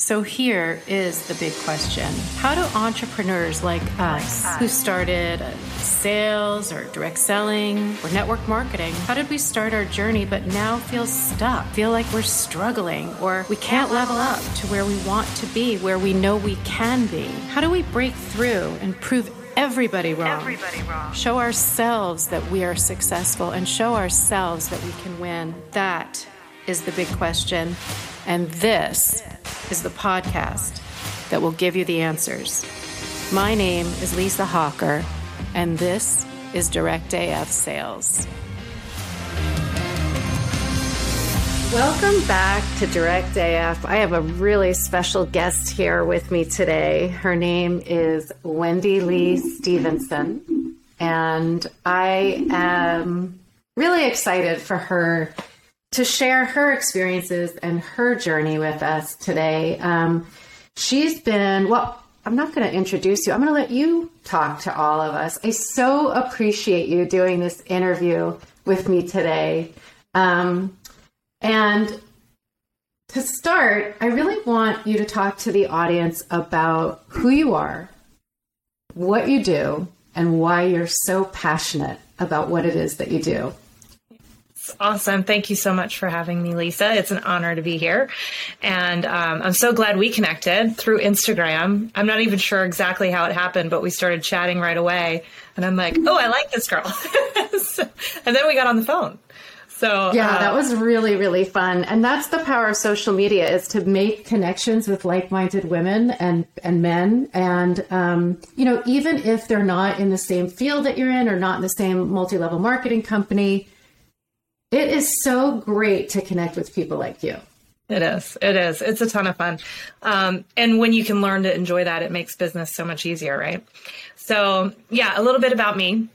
So here is the big question How do entrepreneurs like us, who started sales or direct selling or network marketing, how did we start our journey but now feel stuck, feel like we're struggling, or we can't level up to where we want to be, where we know we can be? How do we break through and prove everybody wrong. Everybody wrong. Show ourselves that we are successful and show ourselves that we can win. That is the big question. And this is the podcast that will give you the answers. My name is Lisa Hawker, and this is Direct AF Sales. Welcome back to Direct AF. I have a really special guest here with me today. Her name is Wendy Lee Stevenson, and I am really excited for her to share her experiences and her journey with us today. Um, she's been, well, I'm not going to introduce you. I'm going to let you talk to all of us. I so appreciate you doing this interview with me today. Um, and to start, I really want you to talk to the audience about who you are, what you do, and why you're so passionate about what it is that you do. Awesome. Thank you so much for having me, Lisa. It's an honor to be here. And um, I'm so glad we connected through Instagram. I'm not even sure exactly how it happened, but we started chatting right away. And I'm like, oh, I like this girl. and then we got on the phone. So yeah, uh, that was really really fun, and that's the power of social media is to make connections with like-minded women and and men, and um, you know even if they're not in the same field that you're in or not in the same multi-level marketing company, it is so great to connect with people like you. It is. It is. It's a ton of fun. Um, and when you can learn to enjoy that, it makes business so much easier, right? So, yeah, a little bit about me.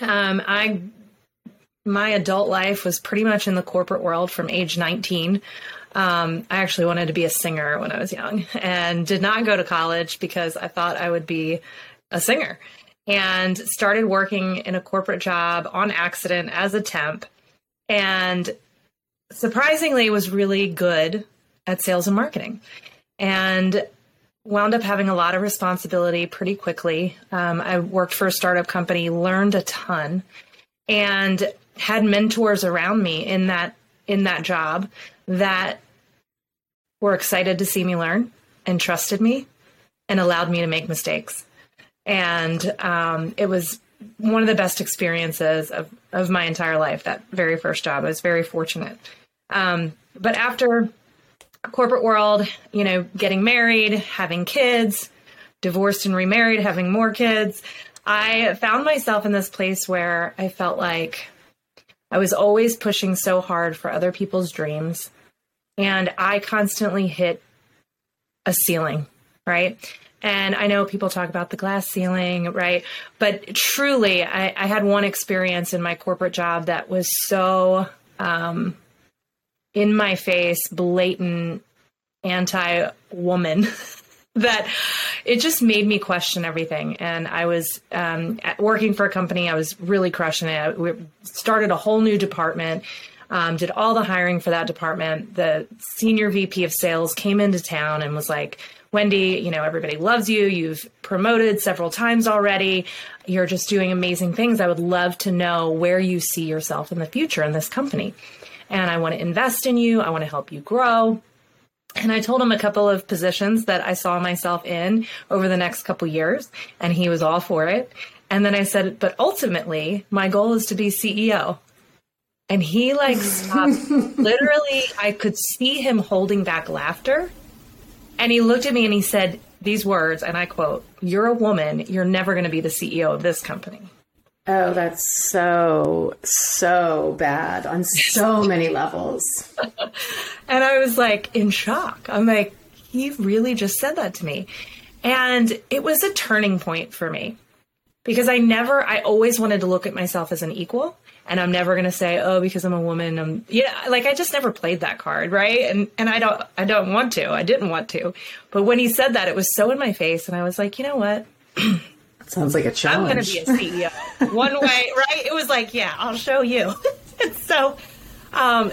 Um, I my adult life was pretty much in the corporate world from age 19. Um, I actually wanted to be a singer when I was young and did not go to college because I thought I would be a singer and started working in a corporate job on accident as a temp and surprisingly was really good at sales and marketing and wound up having a lot of responsibility pretty quickly. Um, I worked for a startup company, learned a ton, and had mentors around me in that in that job that were excited to see me learn and trusted me and allowed me to make mistakes. And um, it was one of the best experiences of, of my entire life, that very first job. I was very fortunate. Um, but after corporate world, you know, getting married, having kids, divorced and remarried, having more kids, I found myself in this place where I felt like I was always pushing so hard for other people's dreams. And I constantly hit a ceiling, right? And I know people talk about the glass ceiling, right? But truly, I, I had one experience in my corporate job that was so um, in my face, blatant anti woman that it just made me question everything. And I was um, working for a company, I was really crushing it. We started a whole new department. Um, did all the hiring for that department. The senior VP of sales came into town and was like, Wendy, you know, everybody loves you. You've promoted several times already. You're just doing amazing things. I would love to know where you see yourself in the future in this company. And I want to invest in you. I want to help you grow. And I told him a couple of positions that I saw myself in over the next couple years, and he was all for it. And then I said, but ultimately, my goal is to be CEO. And he like stopped. Literally, I could see him holding back laughter. And he looked at me and he said these words, and I quote, You're a woman. You're never going to be the CEO of this company. Oh, that's so, so bad on so many levels. and I was like in shock. I'm like, he really just said that to me. And it was a turning point for me because I never, I always wanted to look at myself as an equal. And I'm never going to say, oh, because I'm a woman, I'm, yeah, like I just never played that card. Right. And, and I don't, I don't want to, I didn't want to. But when he said that, it was so in my face. And I was like, you know what? Sounds like a challenge. I'm going to be a CEO one way, right? It was like, yeah, I'll show you. so, um,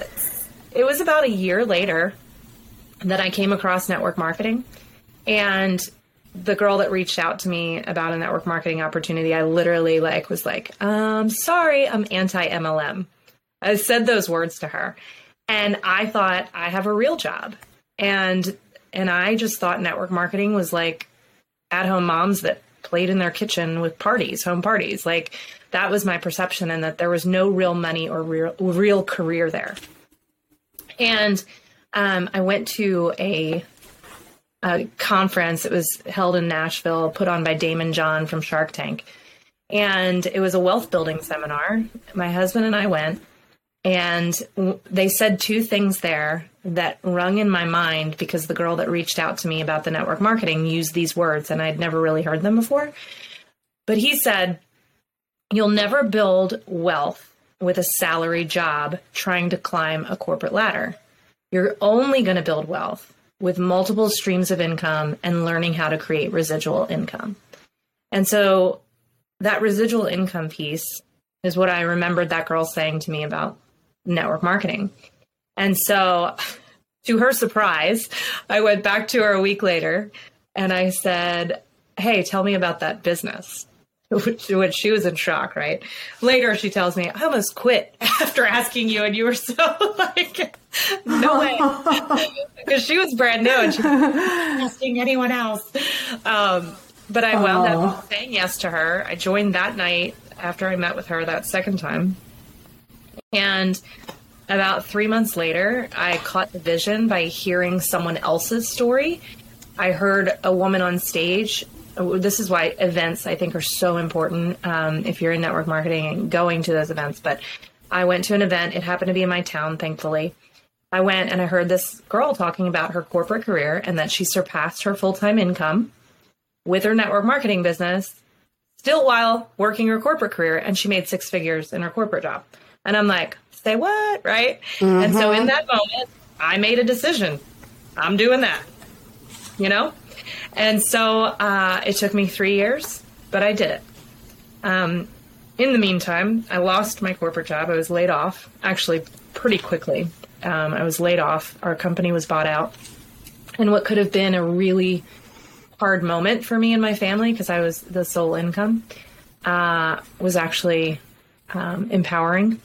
it was about a year later. that I came across network marketing. And the girl that reached out to me about a network marketing opportunity, I literally like was like, um, sorry, I'm anti MLM. I said those words to her. And I thought I have a real job. And and I just thought network marketing was like at home moms that played in their kitchen with parties, home parties. Like that was my perception and that there was no real money or real real career there. And um, I went to a, a conference. It was held in Nashville, put on by Daymond John from Shark Tank. And it was a wealth building seminar. My husband and I went, and they said two things there that rung in my mind because the girl that reached out to me about the network marketing used these words, and I'd never really heard them before. But he said, You'll never build wealth with a salary job trying to climb a corporate ladder. You're only going to build wealth with multiple streams of income and learning how to create residual income. And so that residual income piece is what I remembered that girl saying to me about network marketing. And so, to her surprise, I went back to her a week later and I said, Hey, tell me about that business. which, which she was in shock, right? Later, she tells me, I almost quit after asking you, and you were so like, no way. Because she was brand new and she wasn't asking anyone else. Um, but I wound oh. up saying yes to her. I joined that night after I met with her that second time. And about three months later, I caught the vision by hearing someone else's story. I heard a woman on stage this is why events I think are so important um, if you're in network marketing and going to those events. But I went to an event. It happened to be in my town, thankfully. I went and I heard this girl talking about her corporate career and that she surpassed her full time income with her network marketing business, still while working her corporate career. And she made six figures in her corporate job. And I'm like, say what? Right. Mm-hmm. And so in mm-hmm. that moment, I made a decision. I'm doing that, you know? And so uh, it took me three years, but I did it. Um, in the meantime, I lost my corporate job. I was laid off, actually, pretty quickly. Um, I was laid off. Our company was bought out. And what could have been a really hard moment for me and my family, because I was the sole income, uh, was actually um, empowering.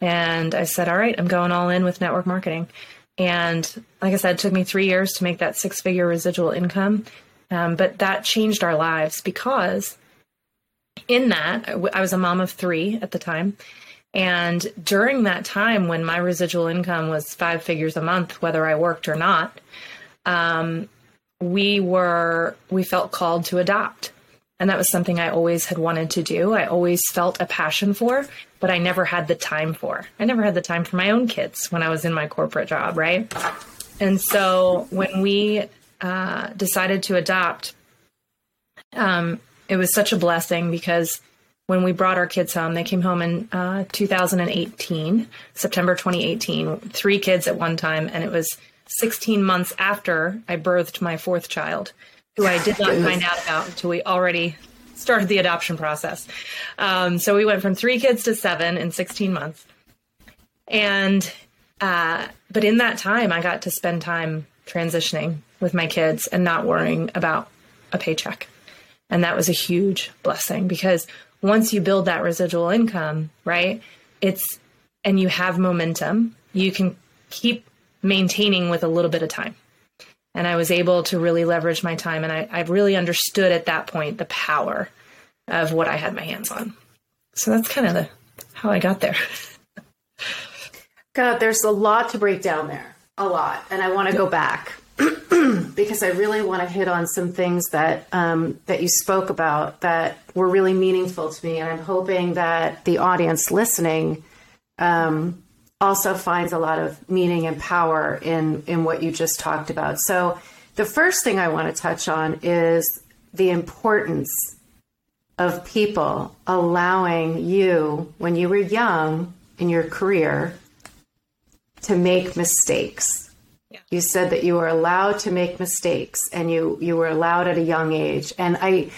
And I said, all right, I'm going all in with network marketing. And like I said, it took me three years to make that six figure residual income. Um, but that changed our lives because in that, I was a mom of three at the time. And during that time, when my residual income was five figures a month, whether I worked or not, um, we were, we felt called to adopt. And that was something I always had wanted to do. I always felt a passion for, but I never had the time for. I never had the time for my own kids when I was in my corporate job, right? And so when we uh, decided to adopt, um, it was such a blessing because when we brought our kids home, they came home in uh, 2018, September 2018, three kids at one time, and it was 16 months after I birthed my fourth child who I did not find out about until we already started the adoption process. Um, so we went from three kids to seven in 16 months. And, uh, but in that time, I got to spend time transitioning with my kids and not worrying about a paycheck. And that was a huge blessing because once you build that residual income, right, it's, and you have momentum, you can keep maintaining with a little bit of time and I was able to really leverage my time. And I, I really understood at that point the power of what I had my hands on. So that's kind of the how I got there. God, there's a lot to break down there, a lot, and I want to go back because I really want to hit on some things that um, that you spoke about that were really meaningful to me, and I'm hoping that the audience listening um, also finds a lot of meaning and power in in what you just talked about. So the first thing I want to touch on is the importance of people allowing you when you were young in your career to make mistakes. Yeah. You said that you were allowed to make mistakes and you you were allowed at a young age and I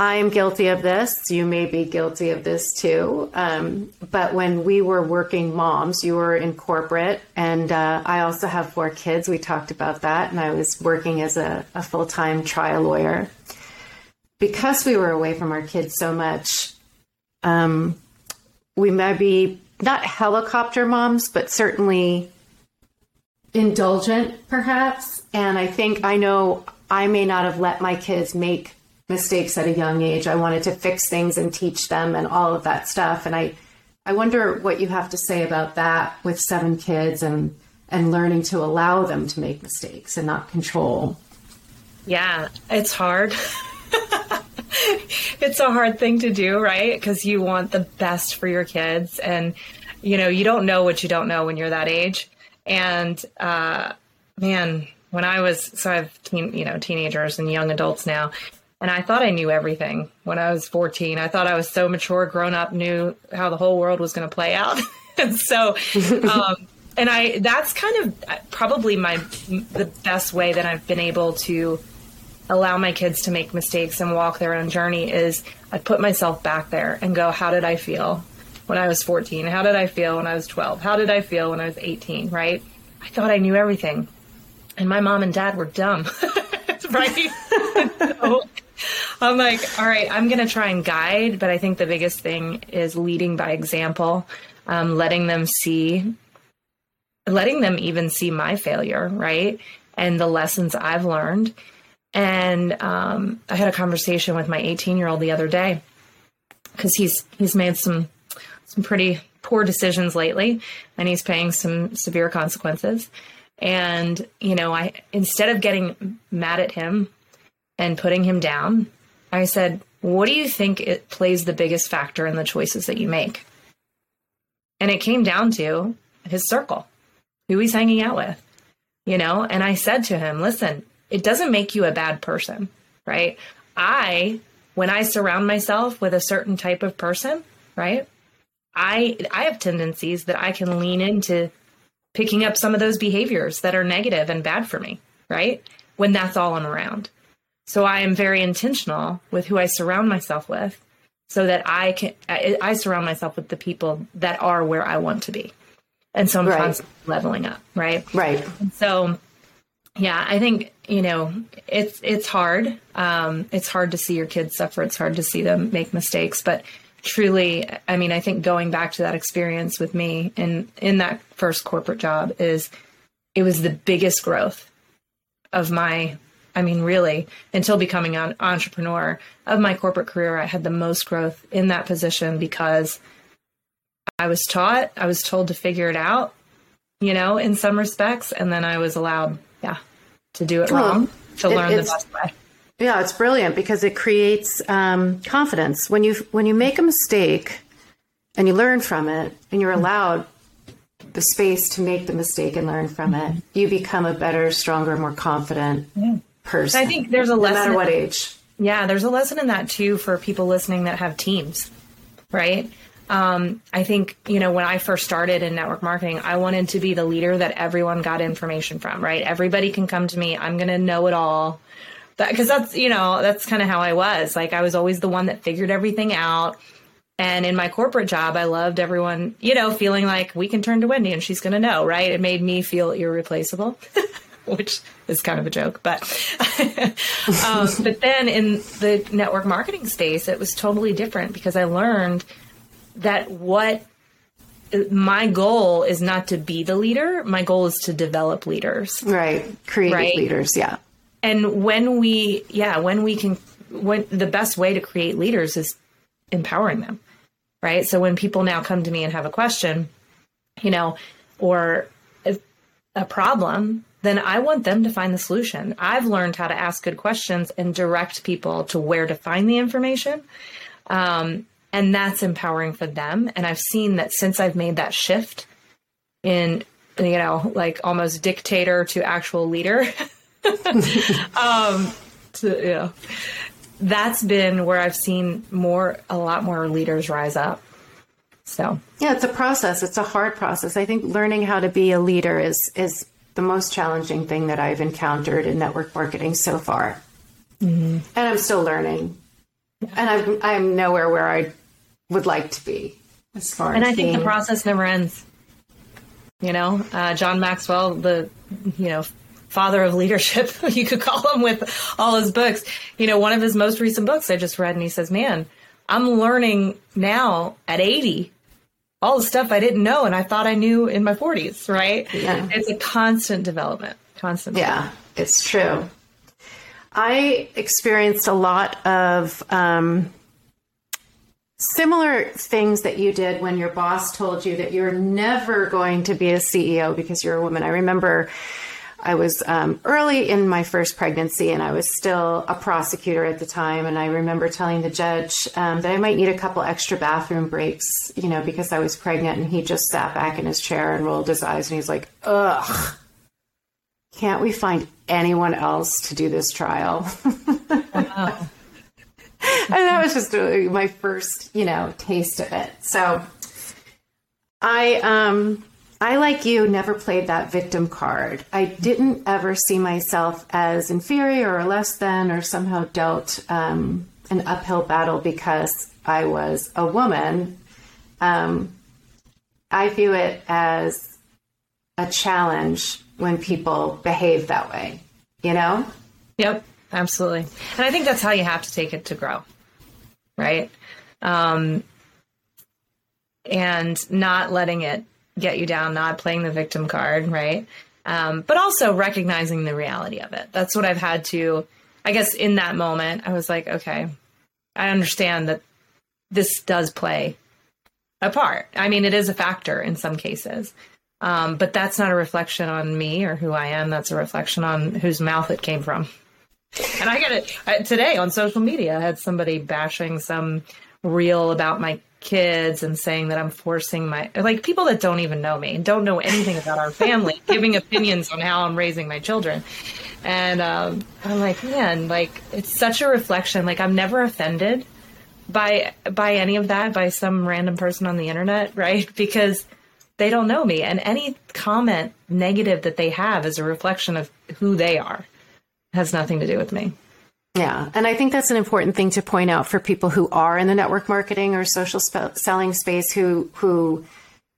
I'm guilty of this. You may be guilty of this too. Um, but when we were working moms, you were in corporate, and uh, I also have four kids. We talked about that, and I was working as a, a full time trial lawyer. Because we were away from our kids so much, um, we might be not helicopter moms, but certainly indulgent, perhaps. And I think I know I may not have let my kids make mistakes at a young age. I wanted to fix things and teach them and all of that stuff. And I, I wonder what you have to say about that with seven kids and and learning to allow them to make mistakes and not control. Yeah, it's hard. it's a hard thing to do, right? Because you want the best for your kids, and you know you don't know what you don't know when you're that age. And uh, man, when I was so I have teen, you know teenagers and young adults now, and I thought I knew everything when I was 14. I thought I was so mature, grown up, knew how the whole world was going to play out. and so, um, and I, that's kind of probably my, the best way that I've been able to allow my kids to make mistakes and walk their own journey is I put myself back there and go, how did I feel when I was 14? How did I feel when I was 12? How did I feel when I was 18? Right? I thought I knew everything. And my mom and dad were dumb. right? so, I'm like, all right, I'm going to try and guide, but I think the biggest thing is leading by example, um, letting them see, letting them even see my failure, right? And the lessons I've learned. And um, I had a conversation with my 18 year old the other day because he's he's made some some pretty poor decisions lately, and he's paying some severe consequences. And you know, I instead of getting mad at him and putting him down, I said, What do you think it plays the biggest factor in the choices that you make? And it came down to his circle, who he's hanging out with, you know? And I said to him, Listen, it doesn't make you a bad person, right? I, when I surround myself with a certain type of person, right? I I have tendencies that I can lean into picking up some of those behaviors that are negative and bad for me, right? When that's all I'm around. So I am very intentional with who I surround myself with so that I can, I, I surround myself with the people that are where I want to be. And so I'm right. constantly leveling up. Right. Right. And so, yeah, I think, you know, it's, it's hard. Um, it's hard to see your kids suffer. It's hard to see them make mistakes, but truly, I mean, I think going back to that experience with me in, in that first corporate job is it was the biggest growth of my I mean, really, until becoming an entrepreneur of my corporate career, I had the most growth in that position because I was taught, I was told to figure it out, you know, in some respects. And then I was allowed, yeah, to do it wrong, to it, learn the best way. Yeah, it's brilliant because it creates um, confidence. When you when you make a mistake and you learn from it, and you're allowed the space to make the mistake and learn from it, you become a better, stronger, more confident yeah person. I think there's a lesson. No matter what age. Yeah, there's a lesson in that too for people listening that have teams, right? Um, I think, you know, when I first started in network marketing, I wanted to be the leader that everyone got information from, right? Everybody can come to me. I'm going to know it all. Because that, that's, you know, that's kind of how I was. Like, I was always the one that figured everything out. And in my corporate job, I loved everyone, you know, feeling like we can turn to Wendy and she's going to know, right? It made me feel irreplaceable. which is kind of a joke, but um, but then in the network marketing space, it was totally different because I learned that what my goal is not to be the leader. My goal is to develop leaders. Right. Creative right? leaders. Yeah. And when we, yeah, when we can, when the best way to create leaders is empowering them. Right. So when people now come to me and have a question, you know, or a, a problem, then I want them to find the solution. I've learned how to ask good questions and direct people to where to find the information. Um, and that's empowering for them. And I've seen that since I've made that shift in, you know, like almost dictator to actual leader, um, to, you know, that's been where I've seen more, a lot more leaders rise up. So yeah, it's a process. It's a hard process. I think learning how to be a leader is is the most challenging thing that I've encountered in network marketing so far. Mm-hmm. And I'm still learning. and I'm I'm nowhere where I would like to be as far and as I think being, the process never ends. You know, uh, John Maxwell, the you know father of leadership, you could call him with all his books. You know, one of his most recent books I just read, and he says, "Man, I'm learning now at 80 all the stuff I didn't know and I thought I knew in my 40s." Right? Yeah. It's a constant development. Constant. Yeah, it's true. I experienced a lot of um, similar things that you did when your boss told you that you're never going to be a CEO because you're a woman. I remember I was um, early in my first pregnancy and I was still a prosecutor at the time. And I remember telling the judge um, that I might need a couple extra bathroom breaks, you know, because I was pregnant. And he just sat back in his chair and rolled his eyes and he's like, ugh can't we find anyone else to do this trial? and that was just my first, you know, taste of it. So I, um, I like you never played that victim card. I didn't ever see myself as inferior or less than or somehow dealt um, an uphill battle because I was a woman. Um, I view it as a challenge when people behave that way, you know? Yep, absolutely. And I think that's how you have to take it to grow, right? Um, and not letting it get you down, not playing the victim card, right? Um, but also recognizing the reality of it. That's what I've had to, I guess, in that moment, I was like, okay, I understand that this does play a part. I mean, it is a factor in some cases. Um, but that's not a reflection on me or who I am. That's a reflection on whose mouth it came from. And I get it I, today on social media. I had somebody bashing some reel about my kids and saying that I'm forcing my like people that don't even know me, and don't know anything about our family, giving opinions on how I'm raising my children. And um, I'm like, man, like it's such a reflection. Like I'm never offended by by any of that by some random person on the internet, right? Because they don't know me. And any comment negative that they have is a reflection of who they are. It has nothing to do with me. Yeah. And I think that's an important thing to point out for people who are in the network marketing or social sp- selling space who, who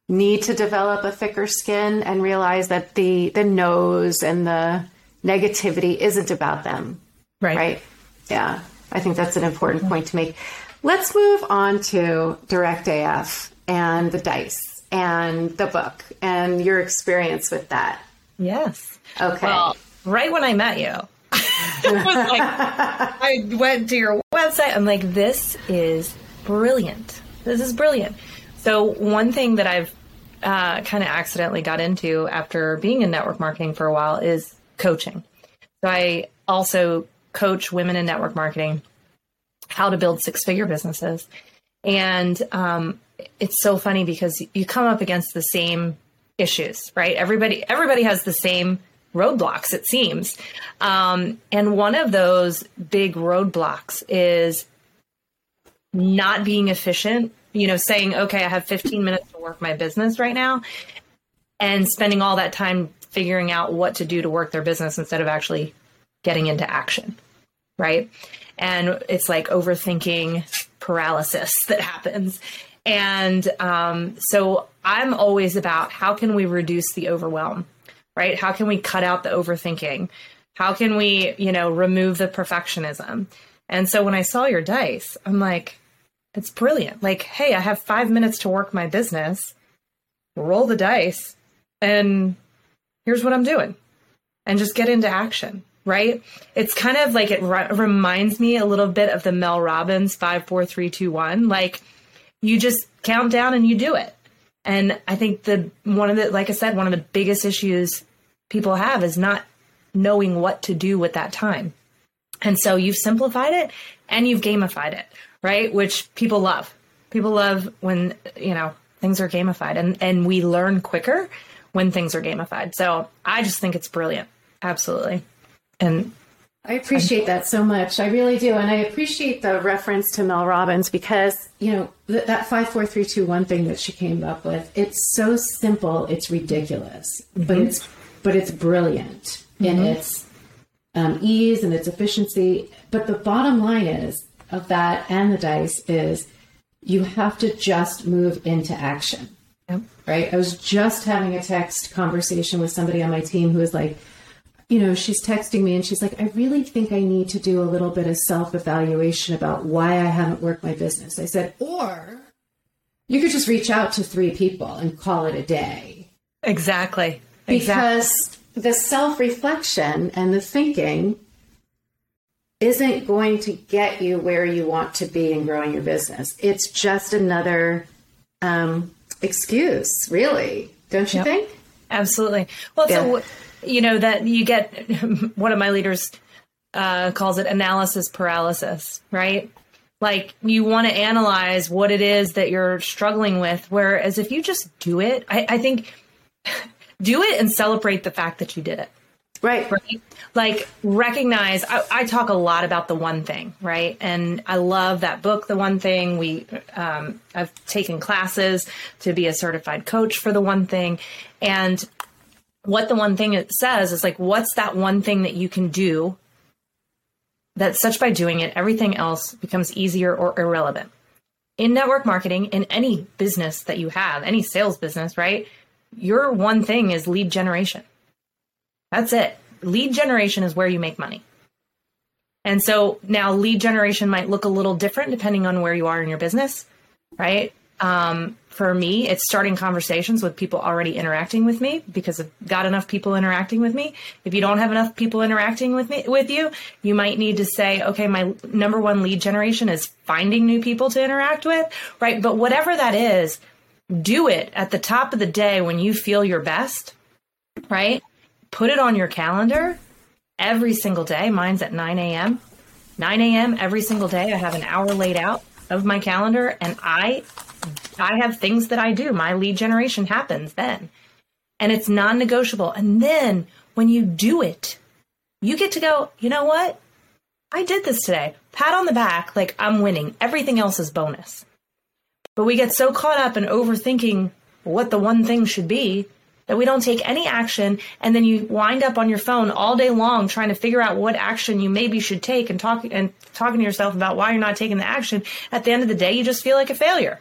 need to develop a thicker skin and realize that the, the no's and the negativity isn't about them. Right. Right. Yeah. I think that's an important point to make. Let's move on to Direct AF and the dice and the book and your experience with that. Yes. Okay. Well, right when I met you, like, I went to your website. I'm like, this is brilliant. This is brilliant. So, one thing that I've uh, kind of accidentally got into after being in network marketing for a while is coaching. So, I also coach women in network marketing how to build six figure businesses. And um, it's so funny because you come up against the same issues, right? Everybody everybody has the same roadblocks it seems. Um, and one of those big roadblocks is not being efficient, you know, saying, okay, I have 15 minutes to work my business right now and spending all that time figuring out what to do to work their business instead of actually getting into action, right? And it's like overthinking paralysis that happens. And um, so I'm always about how can we reduce the overwhelm, right? How can we cut out the overthinking? How can we, you know, remove the perfectionism? And so when I saw your dice, I'm like, it's brilliant. Like, hey, I have five minutes to work my business, roll the dice, and here's what I'm doing. And just get into action, right? It's kind of like it re- reminds me a little bit of the Mel Robbins five, four, three, two, one. Like, you just count down and you do it. And I think the one of the like I said, one of the biggest issues people have is not knowing what to do with that time. And so you've simplified it and you've gamified it, right? Which people love. People love when, you know, things are gamified and, and we learn quicker when things are gamified. So I just think it's brilliant. Absolutely. And I appreciate that so much. I really do. And I appreciate the reference to Mel Robbins because, you know, th- that 54321 thing that she came up with, it's so simple, it's ridiculous. Mm-hmm. But it's but it's brilliant mm-hmm. in its um, ease and its efficiency. But the bottom line is of that and the dice is you have to just move into action. Yep. Right? I was just having a text conversation with somebody on my team who was like, you know, she's texting me and she's like, I really think I need to do a little bit of self evaluation about why I haven't worked my business. I said, or you could just reach out to three people and call it a day. Exactly. Because exactly. the self reflection and the thinking isn't going to get you where you want to be in growing your business. It's just another um, excuse, really. Don't you yep. think? Absolutely. Well, yeah. so you know that you get one of my leaders uh, calls it analysis paralysis, right? Like you want to analyze what it is that you're struggling with, whereas if you just do it, I, I think do it and celebrate the fact that you did it. Right. Right. Like recognize, I, I, talk a lot about the one thing, right? And I love that book, The One Thing. We, um, I've taken classes to be a certified coach for The One Thing. And what the one thing it says is like, what's that one thing that you can do that such by doing it, everything else becomes easier or irrelevant? In network marketing, in any business that you have, any sales business, right? Your one thing is lead generation. That's it. Lead generation is where you make money. And so now lead generation might look a little different depending on where you are in your business, right? Um, for me, it's starting conversations with people already interacting with me because I've got enough people interacting with me. If you don't have enough people interacting with me with you, you might need to say, okay, my number one lead generation is finding new people to interact with, right? But whatever that is, do it at the top of the day when you feel your best, right? Put it on your calendar every single day. Mine's at 9 a.m. 9 a.m. every single day. I have an hour laid out of my calendar and I I have things that I do. My lead generation happens then. And it's non negotiable. And then when you do it, you get to go, you know what? I did this today. Pat on the back, like I'm winning. Everything else is bonus. But we get so caught up in overthinking what the one thing should be that we don't take any action and then you wind up on your phone all day long trying to figure out what action you maybe should take and talk and talking to yourself about why you're not taking the action at the end of the day you just feel like a failure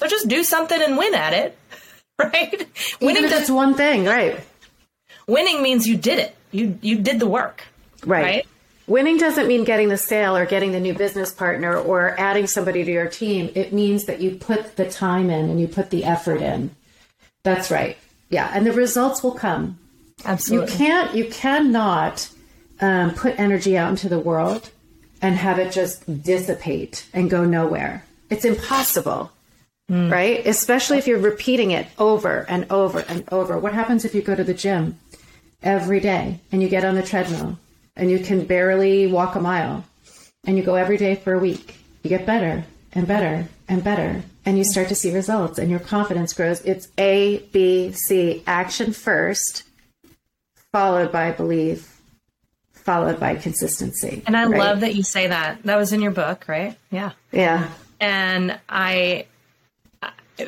so just do something and win at it, right? Winning it's one thing, right? Winning means you did it. You you did the work, right? right? Winning doesn't mean getting the sale or getting the new business partner or adding somebody to your team. It means that you put the time in and you put the effort in. That's right. Yeah, and the results will come. Absolutely. You can't. You cannot um, put energy out into the world and have it just dissipate and go nowhere. It's impossible mm. right? Especially if you're repeating it over and over and over. What happens if you go to the gym every day and you get on the treadmill and you can barely walk a mile and you go every day for a week? You get better and better and better and you start to see results and your confidence grows. It's A, B, C, action first, followed by belief, followed by consistency. And I right? love that you say that. That was in your book, right? Yeah. Yeah. And I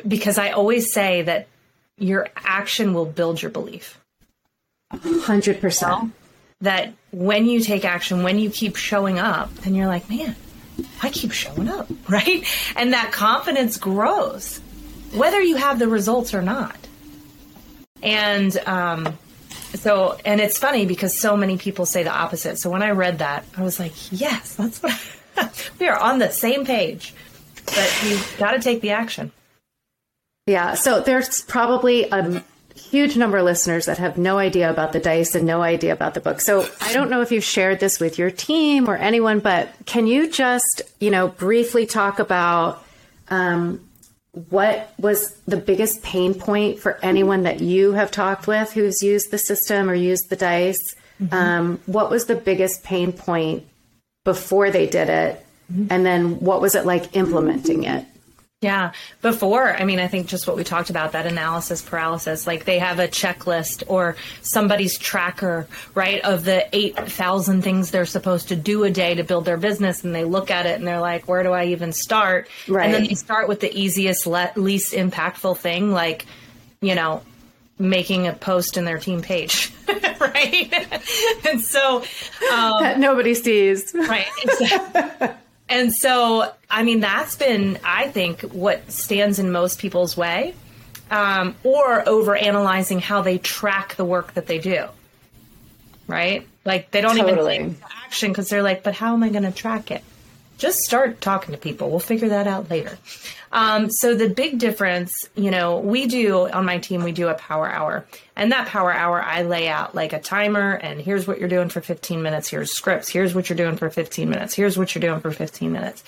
because I always say that your action will build your belief. 100%. That when you take action, when you keep showing up, then you're like, man, I keep showing up, right? And that confidence grows, whether you have the results or not. And um, so, and it's funny because so many people say the opposite. So when I read that, I was like, yes, that's what I, we are on the same page. But you've got to take the action. Yeah. So there's probably a huge number of listeners that have no idea about the dice and no idea about the book. So I don't know if you've shared this with your team or anyone, but can you just, you know, briefly talk about um, what was the biggest pain point for anyone that you have talked with who's used the system or used the dice? Mm-hmm. Um, what was the biggest pain point before they did it? Mm-hmm. And then what was it like implementing it? Yeah. Before, I mean, I think just what we talked about, that analysis paralysis, like they have a checklist or somebody's tracker, right, of the 8,000 things they're supposed to do a day to build their business. And they look at it and they're like, where do I even start? Right. And then they start with the easiest, le- least impactful thing, like, you know, making a post in their team page, right? and so um, that nobody sees, right? Exactly. and so, I mean, that's been, I think, what stands in most people's way, um, or over analyzing how they track the work that they do. Right? Like they don't totally. even take action because they're like, but how am I going to track it? Just start talking to people. We'll figure that out later. Um, so the big difference, you know, we do on my team, we do a power hour. And that power hour, I lay out like a timer and here's what you're doing for 15 minutes. Here's scripts. Here's what you're doing for 15 minutes. Here's what you're doing for 15 minutes.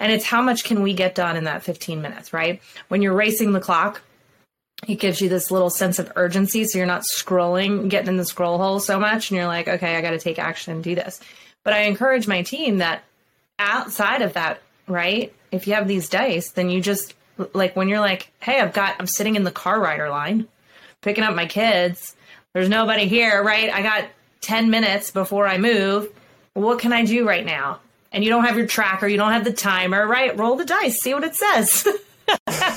And it's how much can we get done in that 15 minutes, right? When you're racing the clock, it gives you this little sense of urgency. So you're not scrolling, getting in the scroll hole so much. And you're like, okay, I got to take action and do this. But I encourage my team that outside of that, right? if you have these dice, then you just like when you're like, hey, I've got, I'm sitting in the car rider line picking up my kids. There's nobody here, right? I got 10 minutes before I move. What can I do right now? And you don't have your tracker, you don't have the timer, right? Roll the dice, see what it says.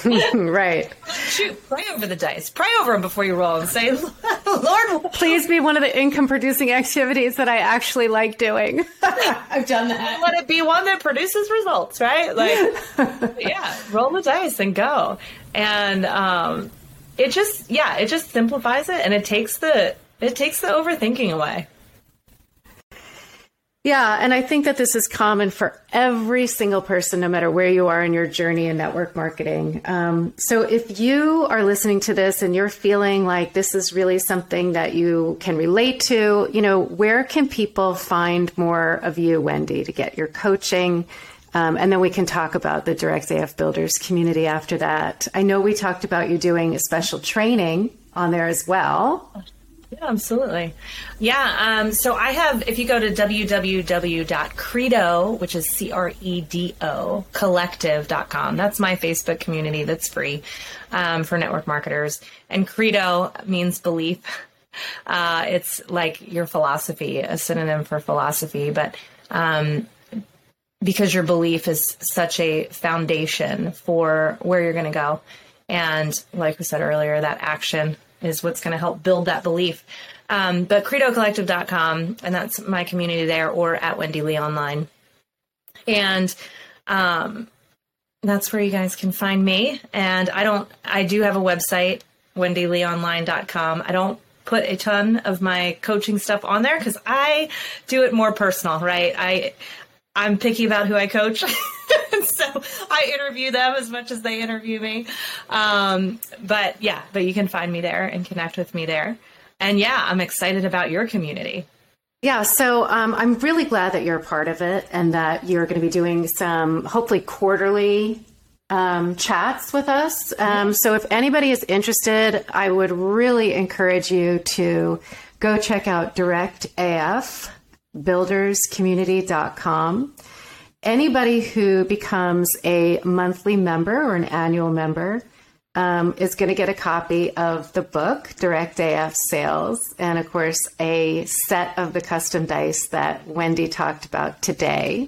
right. Shoot, pray over the dice. Pray over them before you roll and say, Lord, please be one of the income producing activities that I actually like doing. I've done that. Let it be one that produces results, right? Like, yeah, roll the dice and go. And um, it just, yeah, it just simplifies it and it takes the it takes the overthinking away. Yeah, and I think that this is common for every single person, no matter where you are in your journey in network marketing. Um, so if you are listening to this and you're feeling like this is really something that you can relate to, you know, where can people find more of you, Wendy, to get your coaching? Um, and then we can talk about the Direct AF Builders community after that. I know we talked about you doing a special training on there as well. Yeah, absolutely. Yeah. Um, so I have, if you go to www.credo, which is C R E D O, collective.com, that's my Facebook community that's free um, for network marketers. And credo means belief. Uh, it's like your philosophy, a synonym for philosophy, but um, because your belief is such a foundation for where you're going to go. And like we said earlier, that action is what's going to help build that belief. Um, but credocollective.com, and that's my community there, or at Wendy Lee Online. And um, that's where you guys can find me. And I don't, I do have a website, wendyleeonline.com. I don't put a ton of my coaching stuff on there because I do it more personal, right? I, I'm picky about who I coach. so I interview them as much as they interview me. Um, but yeah, but you can find me there and connect with me there. And yeah, I'm excited about your community. Yeah, so um, I'm really glad that you're a part of it and that you're going to be doing some hopefully quarterly um, chats with us. Um, so if anybody is interested, I would really encourage you to go check out directafbuilderscommunity.com. AF builderscommunity.com. Anybody who becomes a monthly member or an annual member um, is going to get a copy of the book, Direct AF Sales, and of course, a set of the custom dice that Wendy talked about today,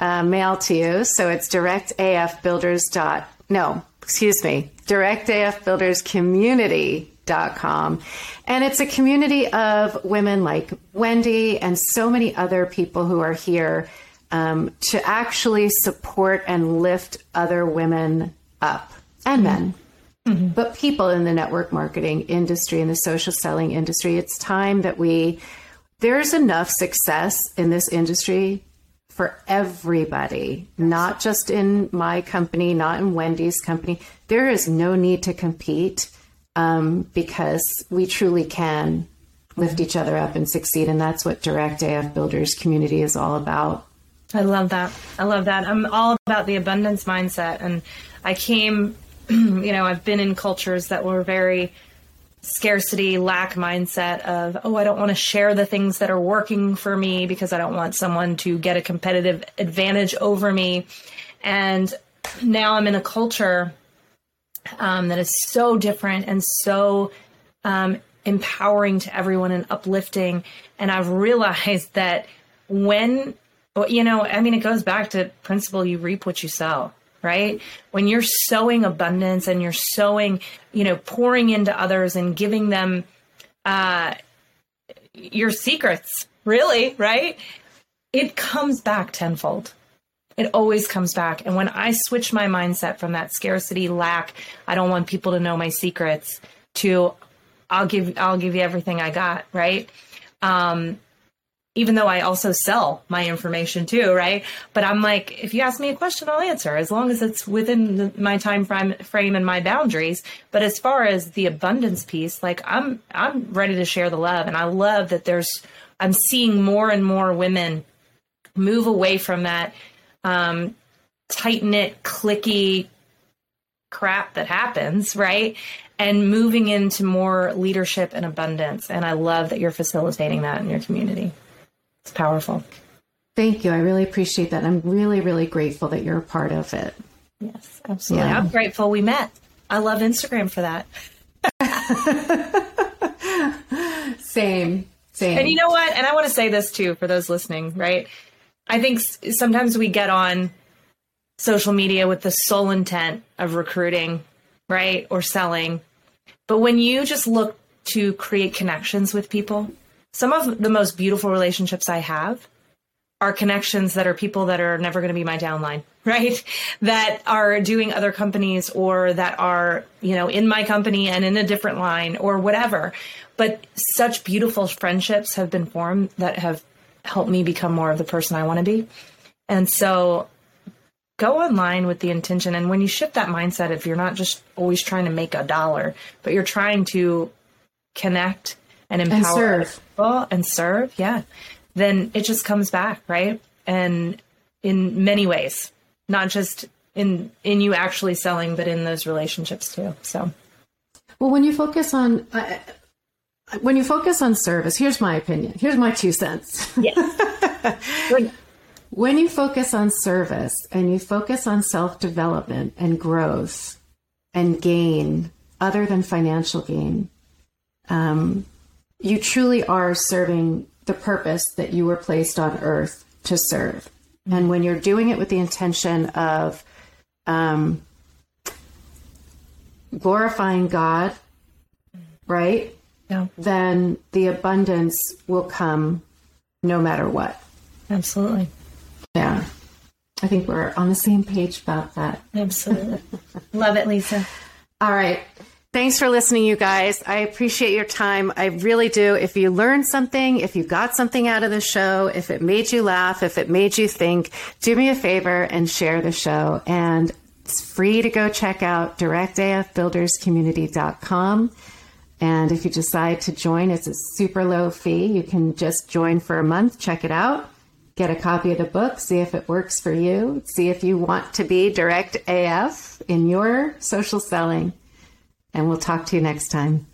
uh, mailed to you. So it's directafbuilders. Dot, no, excuse me, directafbuilderscommunity com. And it's a community of women like Wendy and so many other people who are here um, to actually support and lift other women up and men. Mm-hmm. But people in the network marketing industry and the social selling industry, it's time that we, there's enough success in this industry for everybody, not just in my company, not in Wendy's company. There is no need to compete um, because we truly can lift each other up and succeed. And that's what Direct AF Builders community is all about. I love that. I love that. I'm all about the abundance mindset. And I came, you know, I've been in cultures that were very scarcity, lack mindset of, oh, I don't want to share the things that are working for me because I don't want someone to get a competitive advantage over me. And now I'm in a culture um, that is so different and so um, empowering to everyone and uplifting. And I've realized that when, you know, I mean, it goes back to principle you reap what you sow, right? When you're sowing abundance and you're sowing, you know, pouring into others and giving them uh, your secrets, really, right? It comes back tenfold. It always comes back. And when I switch my mindset from that scarcity, lack, I don't want people to know my secrets to I'll give I'll give you everything I got, right? Um, even though I also sell my information too, right? But I'm like, if you ask me a question, I'll answer as long as it's within the, my time frame, frame and my boundaries. But as far as the abundance piece, like I'm, I'm ready to share the love, and I love that there's, I'm seeing more and more women move away from that um, tight knit, clicky crap that happens, right? And moving into more leadership and abundance. And I love that you're facilitating that in your community. It's powerful. Thank you. I really appreciate that. I'm really, really grateful that you're a part of it. Yes, absolutely. Yeah. I'm grateful we met. I love Instagram for that. same, same. And you know what? And I want to say this too for those listening, right? I think sometimes we get on social media with the sole intent of recruiting, right? Or selling. But when you just look to create connections with people, some of the most beautiful relationships I have are connections that are people that are never going to be my downline, right? That are doing other companies or that are, you know, in my company and in a different line or whatever. But such beautiful friendships have been formed that have helped me become more of the person I want to be. And so go online with the intention. And when you shift that mindset, if you're not just always trying to make a dollar, but you're trying to connect and empower and serve. people and serve, yeah, then it just comes back, right? And in many ways, not just in in you actually selling, but in those relationships too. So, well, when you focus on uh, when you focus on service, here's my opinion. Here's my two cents. Yes. when you focus on service and you focus on self development and growth and gain, other than financial gain, um, you truly are serving the purpose that you were placed on earth to serve. And when you're doing it with the intention of um, glorifying God, right? Yeah. Then the abundance will come no matter what. Absolutely. Yeah. I think we're on the same page about that. Absolutely. Love it, Lisa. All right. Thanks for listening, you guys. I appreciate your time. I really do. If you learned something, if you got something out of the show, if it made you laugh, if it made you think, do me a favor and share the show. And it's free to go check out directafbuilderscommunity.com. And if you decide to join, it's a super low fee. You can just join for a month, check it out, get a copy of the book, see if it works for you, see if you want to be direct AF in your social selling and we'll talk to you next time.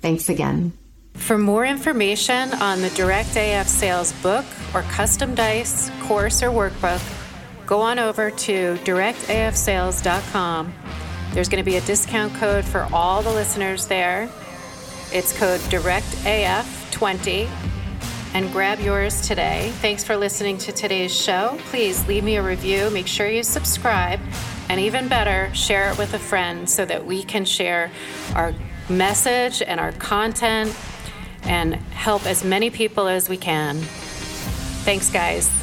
Thanks again. For more information on the Direct AF Sales book or custom dice, course, or workbook, go on over to directafsales.com. There's going to be a discount code for all the listeners there. It's code DIRECTAF20 and grab yours today. Thanks for listening to today's show. Please leave me a review. Make sure you subscribe and even better, share it with a friend so that we can share our message and our content and help as many people as we can. Thanks, guys.